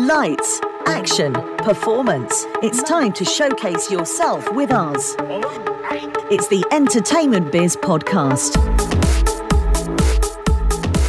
Lights, action, performance. It's time to showcase yourself with us. It's the Entertainment Biz Podcast.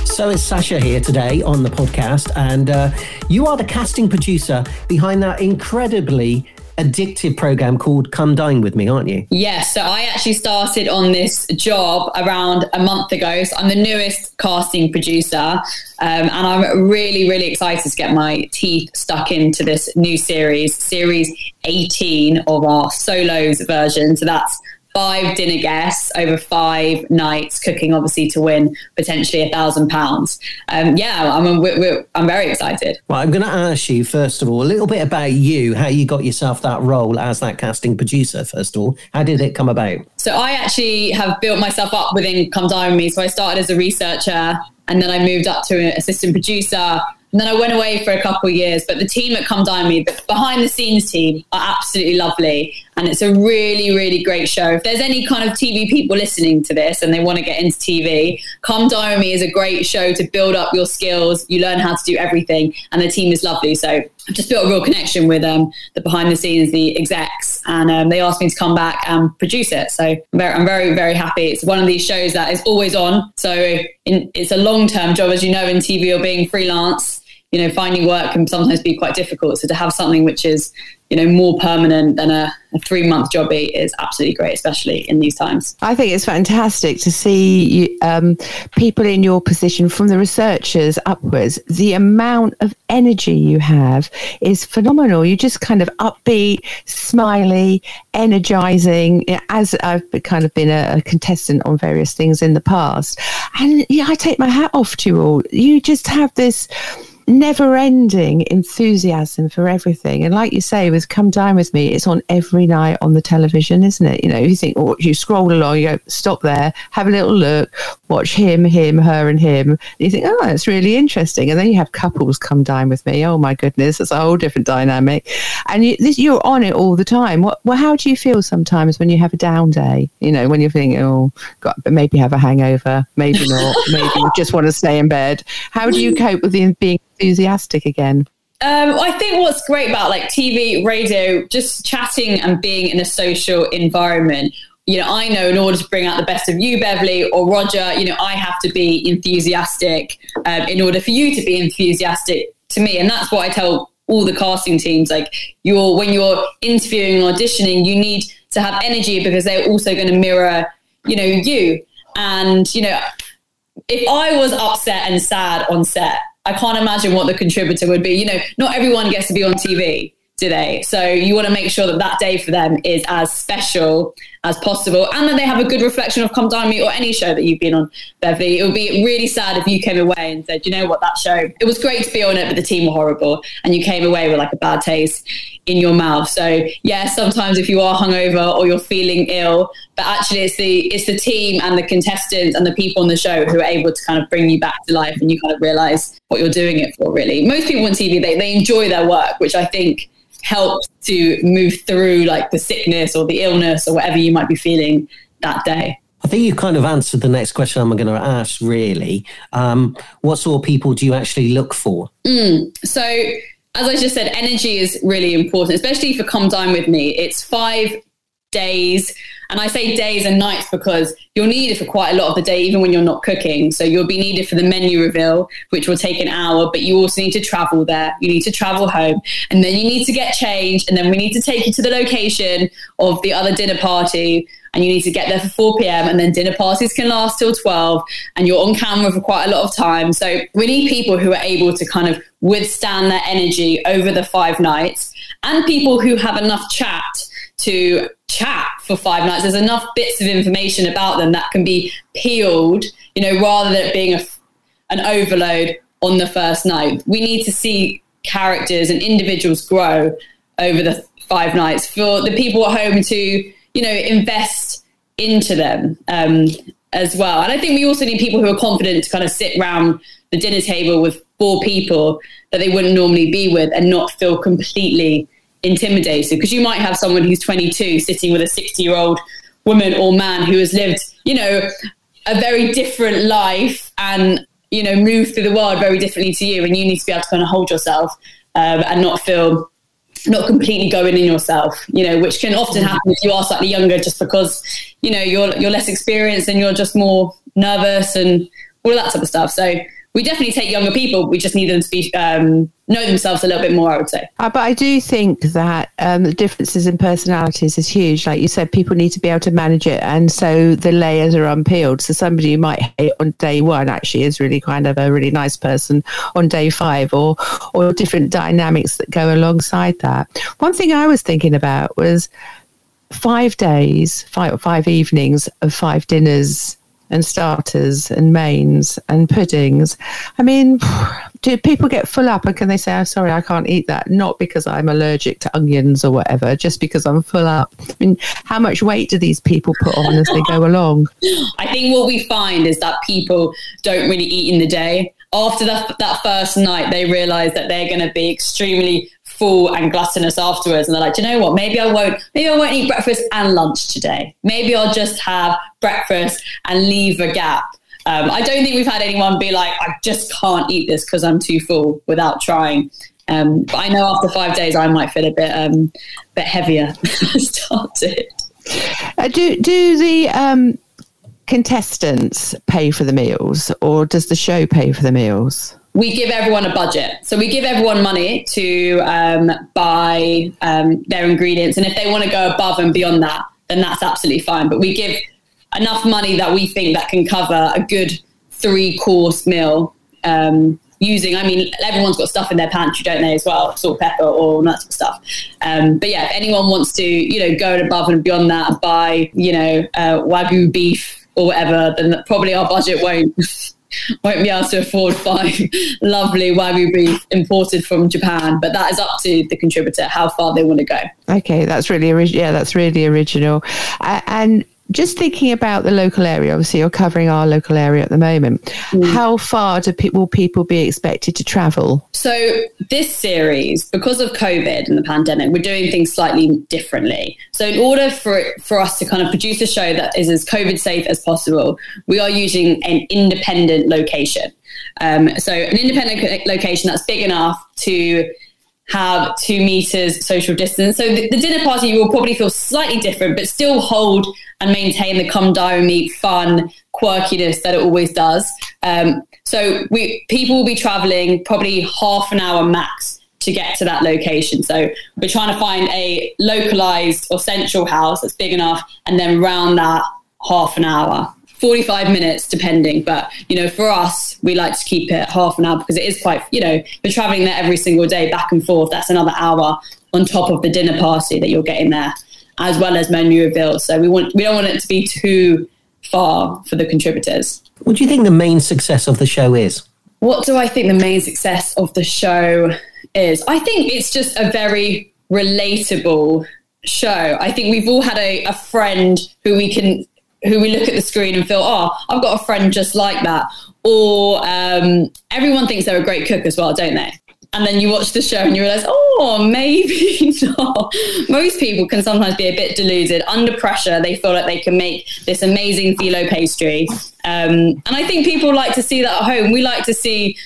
So it's Sasha here today on the podcast, and uh, you are the casting producer behind that incredibly addictive program called Come Dine With Me, aren't you? Yes. So I actually started on this job around a month ago. So I'm the newest casting producer. Um, and I'm really, really excited to get my teeth stuck into this new series, series 18 of our solos version. So that's five dinner guests over five nights, cooking obviously to win potentially a thousand pounds. Um, yeah, I'm we're, we're, I'm very excited. Well, I'm going to ask you first of all a little bit about you, how you got yourself that role as that casting producer. First of all, how did it come about? So I actually have built myself up within Come Dine with Me. So I started as a researcher, and then I moved up to an assistant producer and then I went away for a couple of years. But the team at Come Dine With Me, the behind the scenes team, are absolutely lovely. And it's a really, really great show. If there's any kind of TV people listening to this and they want to get into TV, Come Dine Me is a great show to build up your skills. You learn how to do everything. And the team is lovely. So I've just built a real connection with um, the behind the scenes, the execs. And um, they asked me to come back and produce it. So I'm very, I'm very, very happy. It's one of these shows that is always on. So in, it's a long term job, as you know, in TV or being freelance you know, finding work can sometimes be quite difficult. So to have something which is, you know, more permanent than a, a three month jobby is absolutely great, especially in these times. I think it's fantastic to see um, people in your position from the researchers upwards. The amount of energy you have is phenomenal. You're just kind of upbeat, smiley, energizing. As I've kind of been a, a contestant on various things in the past, and yeah, I take my hat off to you all. You just have this never ending enthusiasm for everything. And like you say, with Come Dine With Me, it's on every night on the television, isn't it? You know, you think, oh, you scroll along, you go, stop there, have a little look, watch him, him, her, and him. And you think, oh, that's really interesting. And then you have couples come dine with me. Oh, my goodness, it's a whole different dynamic. And you, this, you're on it all the time. What, well, how do you feel sometimes when you have a down day? You know, when you're thinking, oh, God, maybe have a hangover, maybe not, maybe just want to stay in bed. How do you cope with the, being enthusiastic again? Um, I think what's great about like TV, radio, just chatting and being in a social environment. You know, I know in order to bring out the best of you, Beverly or Roger, you know, I have to be enthusiastic um, in order for you to be enthusiastic to me. And that's what I tell all the casting teams. Like, you're when you're interviewing and auditioning, you need to have energy because they're also going to mirror, you know, you. And you know, if I was upset and sad on set, I can't imagine what the contributor would be. You know, not everyone gets to be on TV do they? So you want to make sure that that day for them is as special as possible and that they have a good reflection of Come Dine Me or any show that you've been on, Beverly. It would be really sad if you came away and said, you know what, that show, it was great to be on it, but the team were horrible. And you came away with like a bad taste in your mouth. So yeah, sometimes if you are hungover or you're feeling ill, but actually it's the it's the team and the contestants and the people on the show who are able to kind of bring you back to life and you kind of realize what you're doing it for really. Most people on TV they, they enjoy their work, which I think help to move through like the sickness or the illness or whatever you might be feeling that day. I think you kind of answered the next question I'm going to ask, really. Um, what sort of people do you actually look for? Mm, so, as I just said, energy is really important, especially for Come Dine With Me. It's five days. And I say days and nights because you'll need it for quite a lot of the day, even when you're not cooking. So you'll be needed for the menu reveal, which will take an hour, but you also need to travel there. You need to travel home. And then you need to get changed. And then we need to take you to the location of the other dinner party. And you need to get there for 4 p.m. And then dinner parties can last till 12. And you're on camera for quite a lot of time. So we need people who are able to kind of withstand that energy over the five nights and people who have enough chat to chat for five nights. There's enough bits of information about them that can be peeled, you know, rather than it being a, an overload on the first night. We need to see characters and individuals grow over the five nights for the people at home to, you know, invest into them um, as well. And I think we also need people who are confident to kind of sit around the dinner table with four people that they wouldn't normally be with and not feel completely intimidated because you might have someone who's 22 sitting with a 60 year old woman or man who has lived, you know, a very different life and, you know, moved through the world very differently to you. And you need to be able to kind of hold yourself um, and not feel not completely going in yourself, you know, which can often happen if you are slightly younger, just because you know you're you're less experienced and you're just more nervous and all that type of stuff. So we definitely take younger people. We just need them to be um, know themselves a little bit more. I would say. Uh, but I do think that um, the differences in personalities is huge. Like you said, people need to be able to manage it, and so the layers are unpeeled. So somebody you might hate on day one actually is really kind of a really nice person on day five, or or different dynamics that go alongside that. One thing I was thinking about was five days, five five evenings of five dinners and starters and mains and puddings. I mean, do people get full up and can they say, "I'm oh, sorry, I can't eat that"? Not because I'm allergic to onions or whatever, just because I'm full up. I mean, how much weight do these people put on as they go along? I think what we find is that people don't really eat in the day. After that, that first night, they realize that they're going to be extremely full and gluttonous afterwards and they're like, you know what, maybe I won't maybe I won't eat breakfast and lunch today. Maybe I'll just have breakfast and leave a gap. Um, I don't think we've had anyone be like, I just can't eat this because I'm too full without trying. Um, but I know after five days I might feel a bit um, bit heavier started. Uh, do do the um, contestants pay for the meals, or does the show pay for the meals? We give everyone a budget. So we give everyone money to um, buy um, their ingredients. And if they want to go above and beyond that, then that's absolutely fine. But we give enough money that we think that can cover a good three course meal um, using, I mean, everyone's got stuff in their pantry, don't they, as well, salt, pepper, or that sort of stuff. Um, but yeah, if anyone wants to, you know, go above and beyond that buy, you know, uh, Wagyu beef or whatever, then probably our budget won't won't be able to afford five lovely wagyu beef imported from Japan. But that is up to the contributor how far they want to go. Okay, that's really original. Yeah, that's really original. And just thinking about the local area, obviously you're covering our local area at the moment. Mm. How far do pe- will people be expected to travel? So this series, because of COVID and the pandemic, we're doing things slightly differently. So in order for for us to kind of produce a show that is as COVID safe as possible, we are using an independent location. Um, so an independent location that's big enough to have two meters social distance. So the, the, dinner party will probably feel slightly different, but still hold and maintain the come dine meet fun quirkiness that it always does. Um, so we people will be traveling probably half an hour max to get to that location. So we're trying to find a localized or central house that's big enough, and then round that half an hour 45 minutes depending but you know for us we like to keep it half an hour because it is quite you know we're traveling there every single day back and forth that's another hour on top of the dinner party that you're getting there as well as menu reveal so we want we don't want it to be too far for the contributors. What do you think the main success of the show is? What do i think the main success of the show is? I think it's just a very relatable show. I think we've all had a, a friend who we can who we look at the screen and feel, oh, I've got a friend just like that. Or um, everyone thinks they're a great cook as well, don't they? And then you watch the show and you realize, oh, maybe not. Most people can sometimes be a bit deluded. Under pressure, they feel like they can make this amazing phyllo pastry. Um, and I think people like to see that at home. We like to see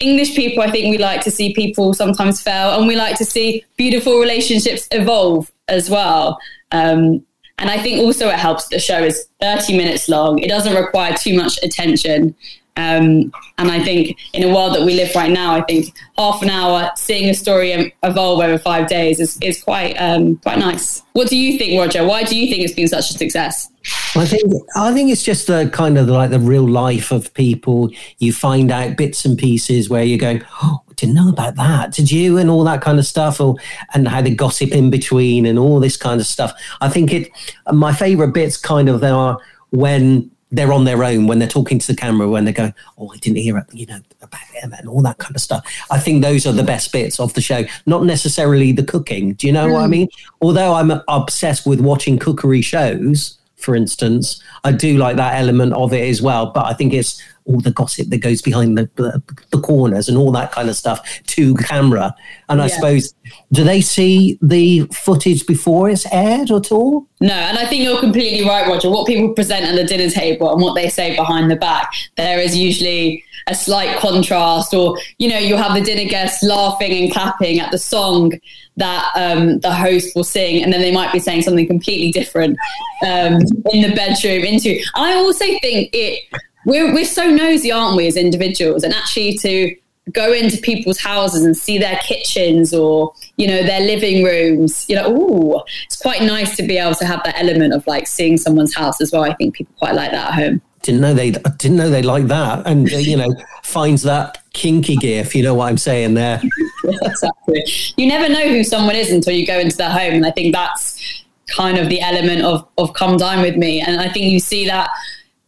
English people, I think we like to see people sometimes fail and we like to see beautiful relationships evolve as well. Um, and I think also it helps the show is 30 minutes long. It doesn't require too much attention. Um, and I think in a world that we live right now, I think half an hour seeing a story evolve over five days is, is quite um, quite nice. What do you think, Roger? Why do you think it's been such a success? I think I think it's just the kind of like the real life of people. You find out bits and pieces where you're going, oh, didn't know about that, did you? And all that kind of stuff, or and how they gossip in between and all this kind of stuff. I think it. My favourite bits kind of there are when they're on their own when they're talking to the camera when they're going oh i didn't hear it," you know about them and all that kind of stuff i think those are the best bits of the show not necessarily the cooking do you know mm. what i mm. mean although i'm obsessed with watching cookery shows for instance i do like that element of it as well but i think it's all the gossip that goes behind the, the, the corners and all that kind of stuff to camera. And I yeah. suppose, do they see the footage before it's aired at all? No, and I think you're completely right, Roger. What people present at the dinner table and what they say behind the back, there is usually a slight contrast, or you know, you'll have the dinner guests laughing and clapping at the song that um, the host will sing, and then they might be saying something completely different um, in the bedroom. Into, I also think it we're we're so nosy, aren't we, as individuals, and actually to go into people's houses and see their kitchens or you know their living rooms you know oh it's quite nice to be able to have that element of like seeing someone's house as well i think people quite like that at home didn't know they didn't know they like that. And uh, you know finds that kinky gear if you know what i'm saying there. Exactly. You never know who someone is until you go into their home. And i think that's kind of the element of of come dine with me. And i think you see that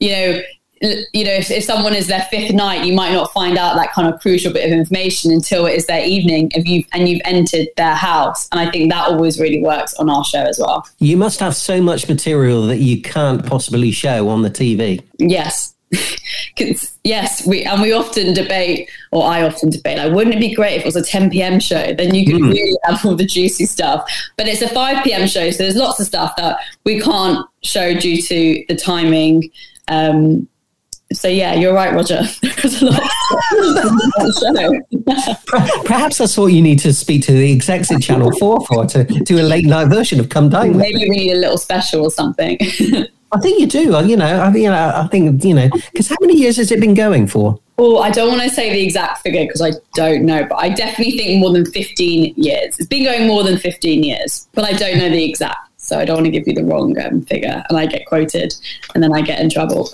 you know you know, if, if someone is their fifth night, you might not find out that kind of crucial bit of information until it is their evening if you've and you've entered their house. And I think that always really works on our show as well. You must have so much material that you can't possibly show on the TV. Yes. yes, we and we often debate, or I often debate, like, wouldn't it be great if it was a 10 p.m. show? Then you could mm. really have all the juicy stuff. But it's a 5 p.m. show, so there's lots of stuff that we can't show due to the timing. Um, so yeah, you're right, Roger. Perhaps that's what you need to speak to the execs in Channel Four for to do a late night version of Come Dine. Maybe we need a little special or something. I think you do. You know, I mean, you know, I think you know, because how many years has it been going for? Oh, I don't want to say the exact figure because I don't know, but I definitely think more than 15 years. It's been going more than 15 years, but I don't know the exact. So I don't want to give you the wrong um, figure and I get quoted and then I get in trouble.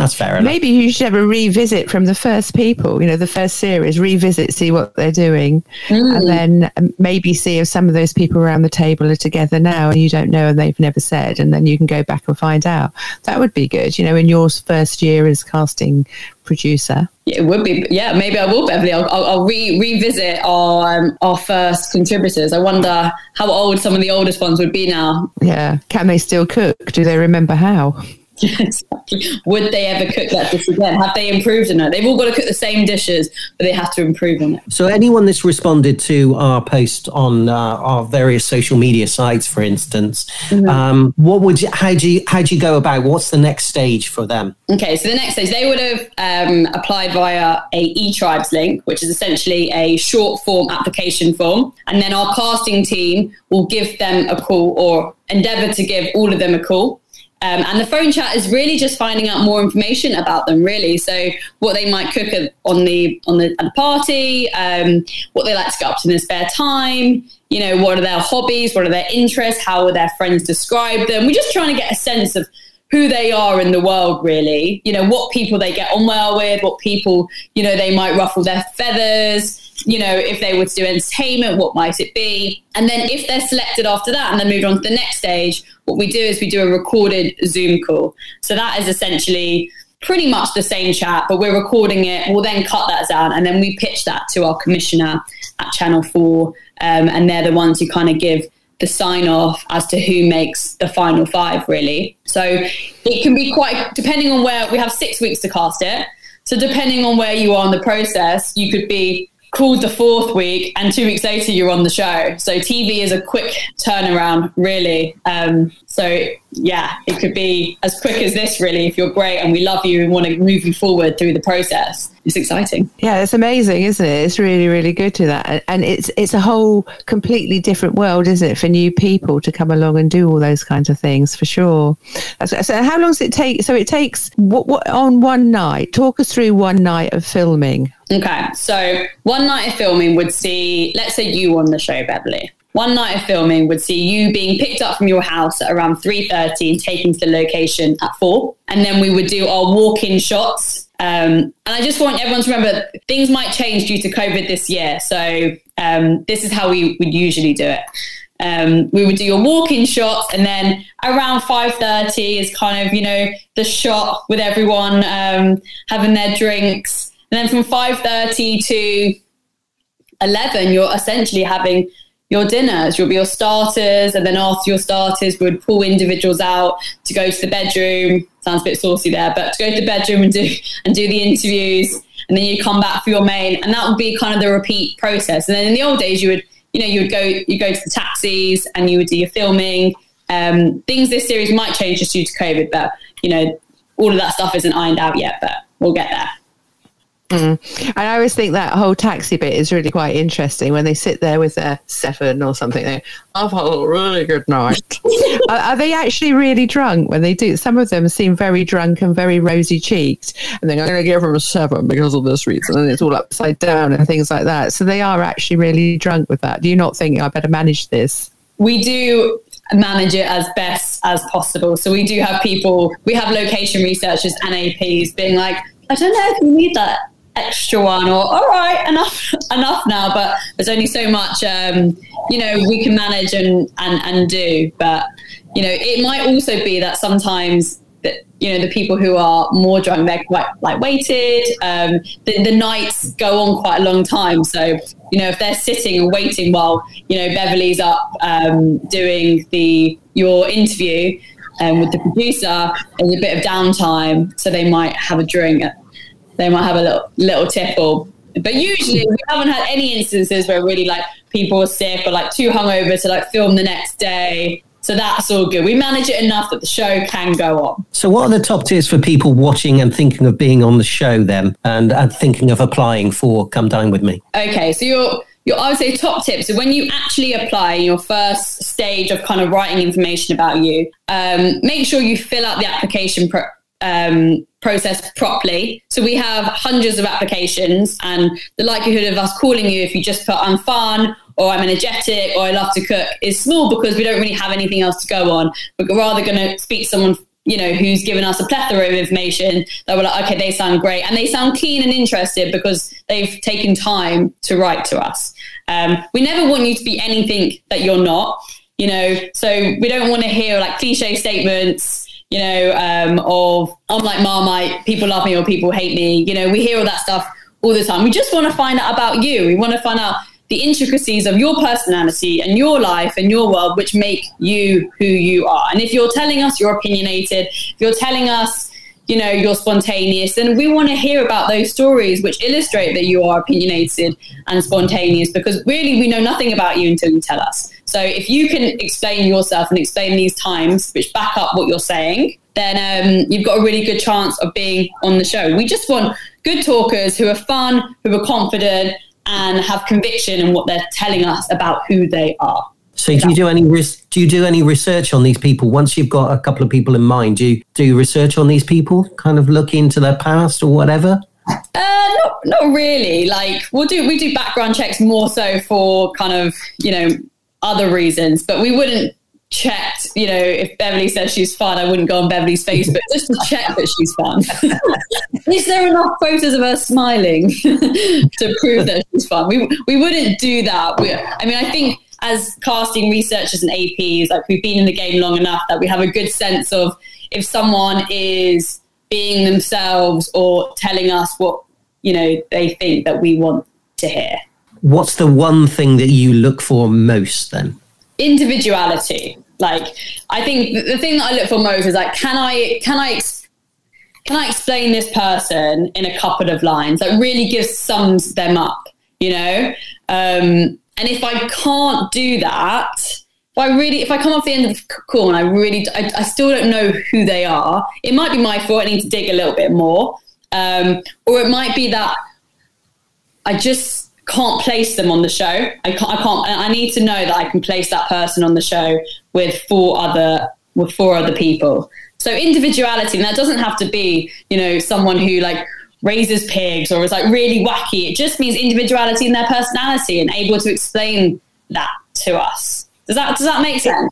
That's fair enough. Maybe you should have a revisit from the first people, you know, the first series, revisit, see what they're doing, mm. and then um, maybe see if some of those people around the table are together now and you don't know and they've never said, and then you can go back and find out. That would be good, you know, in your first year as casting producer. It would be, yeah. Maybe I will, Beverly. I'll, I'll, I'll re- revisit our um, our first contributors. I wonder how old some of the oldest ones would be now. Yeah, can they still cook? Do they remember how? Exactly. Would they ever cook that dish again? Have they improved on it? They've all got to cook the same dishes, but they have to improve on it. So, anyone that's responded to our post on uh, our various social media sites, for instance, mm-hmm. um, what would you, how do you how do you go about? What's the next stage for them? Okay, so the next stage they would have um, applied via a eTribes link, which is essentially a short form application form, and then our casting team will give them a call or endeavour to give all of them a call um, and the phone chat is really just finding out more information about them, really. So what they might cook on the on the, at the party, um, what they like to get up to in their spare time. You know, what are their hobbies? What are their interests? How would their friends describe them? We're just trying to get a sense of who they are in the world, really. You know, what people they get on well with, what people you know they might ruffle their feathers you know, if they were to do entertainment, what might it be? And then if they're selected after that and then moved on to the next stage, what we do is we do a recorded Zoom call. So that is essentially pretty much the same chat, but we're recording it. We'll then cut that down and then we pitch that to our commissioner at Channel 4. Um, and they're the ones who kind of give the sign off as to who makes the final five, really. So it can be quite, depending on where we have six weeks to cast it. So depending on where you are in the process, you could be called the fourth week and two weeks later you're on the show. So tv is a quick turnaround really. Um, so yeah it could be as quick as this really if you're great and we love you and want to move you forward through the process. It's exciting. Yeah it's amazing isn't it? It's really really good to that. And it's it's a whole completely different world isn't it for new people to come along and do all those kinds of things for sure. So how long does it take so it takes what, what on one night? Talk us through one night of filming. Okay, so one night of filming would see, let's say you on the show, Beverly. One night of filming would see you being picked up from your house at around 3.30 and taken to the location at 4. And then we would do our walk-in shots. Um, and I just want everyone to remember things might change due to COVID this year. So um, this is how we would usually do it. Um, we would do your walk-in shots and then around 5.30 is kind of you know the shot with everyone um, having their drinks and then from 5.30 to 11, you're essentially having your dinners. You'll be your starters. And then after your starters, we would pull individuals out to go to the bedroom. Sounds a bit saucy there, but to go to the bedroom and do, and do the interviews. And then you come back for your main. And that would be kind of the repeat process. And then in the old days, you would, you know, you would go, you go to the taxis and you would do your filming. Um, things this series might change just due to COVID, but, you know, all of that stuff isn't ironed out yet, but we'll get there. Mm. And I always think that whole taxi bit is really quite interesting when they sit there with their seven or something. They, I've had a really good night. are, are, they actually really drunk when they do? Some of them seem very drunk and very rosy cheeked, and they're going to give them a seven because of this reason, and it's all upside down and things like that. So they are actually really drunk with that. Do you not think I better manage this? We do manage it as best as possible. So we do have people, we have location researchers and APs being like, I don't know if you need that extra one or all right enough enough now but there's only so much um, you know we can manage and, and and do. But you know it might also be that sometimes that you know the people who are more drunk they're quite like weighted um, the, the nights go on quite a long time. So you know if they're sitting and waiting while you know beverly's up um, doing the your interview um, with the producer there's a bit of downtime so they might have a drink they might have a little little tipple. But usually we haven't had any instances where really like people were sick or like too hungover to like film the next day. So that's all good. We manage it enough that the show can go on. So, what are the top tiers for people watching and thinking of being on the show then and, and thinking of applying for Come Dine With Me? Okay, so your your I would say top tips. So, when you actually apply your first stage of kind of writing information about you, um, make sure you fill out the application pro- um, process properly. So we have hundreds of applications, and the likelihood of us calling you if you just put I'm fun or I'm energetic or I love to cook is small because we don't really have anything else to go on. But we're rather going to speak to someone you know who's given us a plethora of information that we're like okay they sound great and they sound keen and interested because they've taken time to write to us um, we never want you to be anything that you're not you know so we don't want to hear like cliche statements you know, um, of I'm like Marmite, people love me or people hate me. You know, we hear all that stuff all the time. We just want to find out about you. We want to find out the intricacies of your personality and your life and your world, which make you who you are. And if you're telling us you're opinionated, if you're telling us, you know, you're spontaneous, And we want to hear about those stories which illustrate that you are opinionated and spontaneous because really we know nothing about you until you tell us. So if you can explain yourself and explain these times which back up what you're saying, then um, you've got a really good chance of being on the show. We just want good talkers who are fun, who are confident, and have conviction in what they're telling us about who they are. So do you do any do you do any research on these people once you've got a couple of people in mind? Do you do you research on these people? Kind of look into their past or whatever? Uh, not not really. Like we'll do we do background checks more so for kind of you know other reasons, but we wouldn't check, you know, if Beverly says she's fun, I wouldn't go on Beverly's Facebook just to check that she's fun. Is there enough photos of her smiling to prove that she's fun? We, we wouldn't do that. We, I mean, I think as casting researchers and APs, like we've been in the game long enough that we have a good sense of if someone is being themselves or telling us what, you know, they think that we want to hear what's the one thing that you look for most then? Individuality. Like, I think the thing that I look for most is like, can I, can I, can I explain this person in a couple of lines that really gives sums them up, you know? Um, and if I can't do that, if I really, if I come off the end of the call and I really, I, I still don't know who they are, it might be my fault. I need to dig a little bit more. Um, or it might be that I just can't place them on the show. I can't, I can't. I need to know that I can place that person on the show with four other with four other people. So individuality, and that doesn't have to be, you know, someone who like raises pigs or is like really wacky. It just means individuality in their personality and able to explain that to us. Does that does that make sense?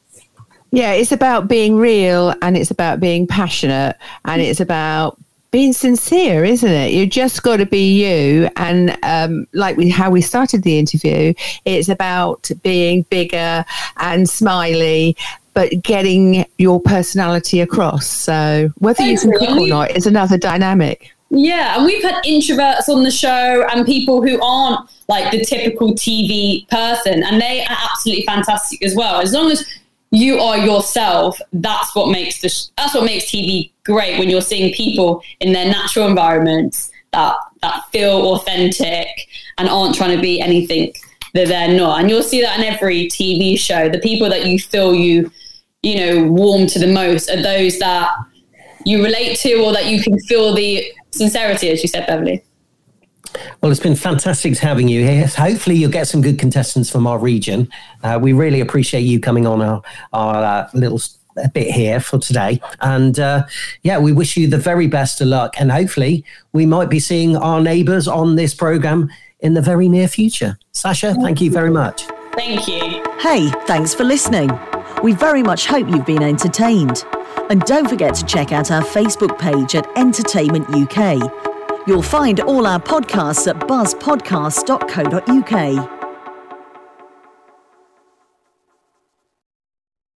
Yeah, it's about being real and it's about being passionate and it's about being sincere, isn't it? You just got to be you. And um, like we, how we started the interview, it's about being bigger and smiley, but getting your personality across. So whether you can cook or not is another dynamic. Yeah, and we've had introverts on the show and people who aren't like the typical TV person, and they are absolutely fantastic as well. As long as you are yourself, that's what makes the sh- that's what makes TV great when you're seeing people in their natural environments that that feel authentic and aren't trying to be anything that they're not. And you'll see that in every TV show. The people that you feel you you know warm to the most are those that you relate to or that you can feel the sincerity, as you said, Beverly. Well, it's been fantastic having you here. Hopefully, you'll get some good contestants from our region. Uh, we really appreciate you coming on our, our uh, little bit here for today. And uh, yeah, we wish you the very best of luck. And hopefully, we might be seeing our neighbours on this program in the very near future. Sasha, thank you very much. Thank you. Hey, thanks for listening. We very much hope you've been entertained. And don't forget to check out our Facebook page at Entertainment UK. You'll find all our podcasts at buzzpodcast.co.uk.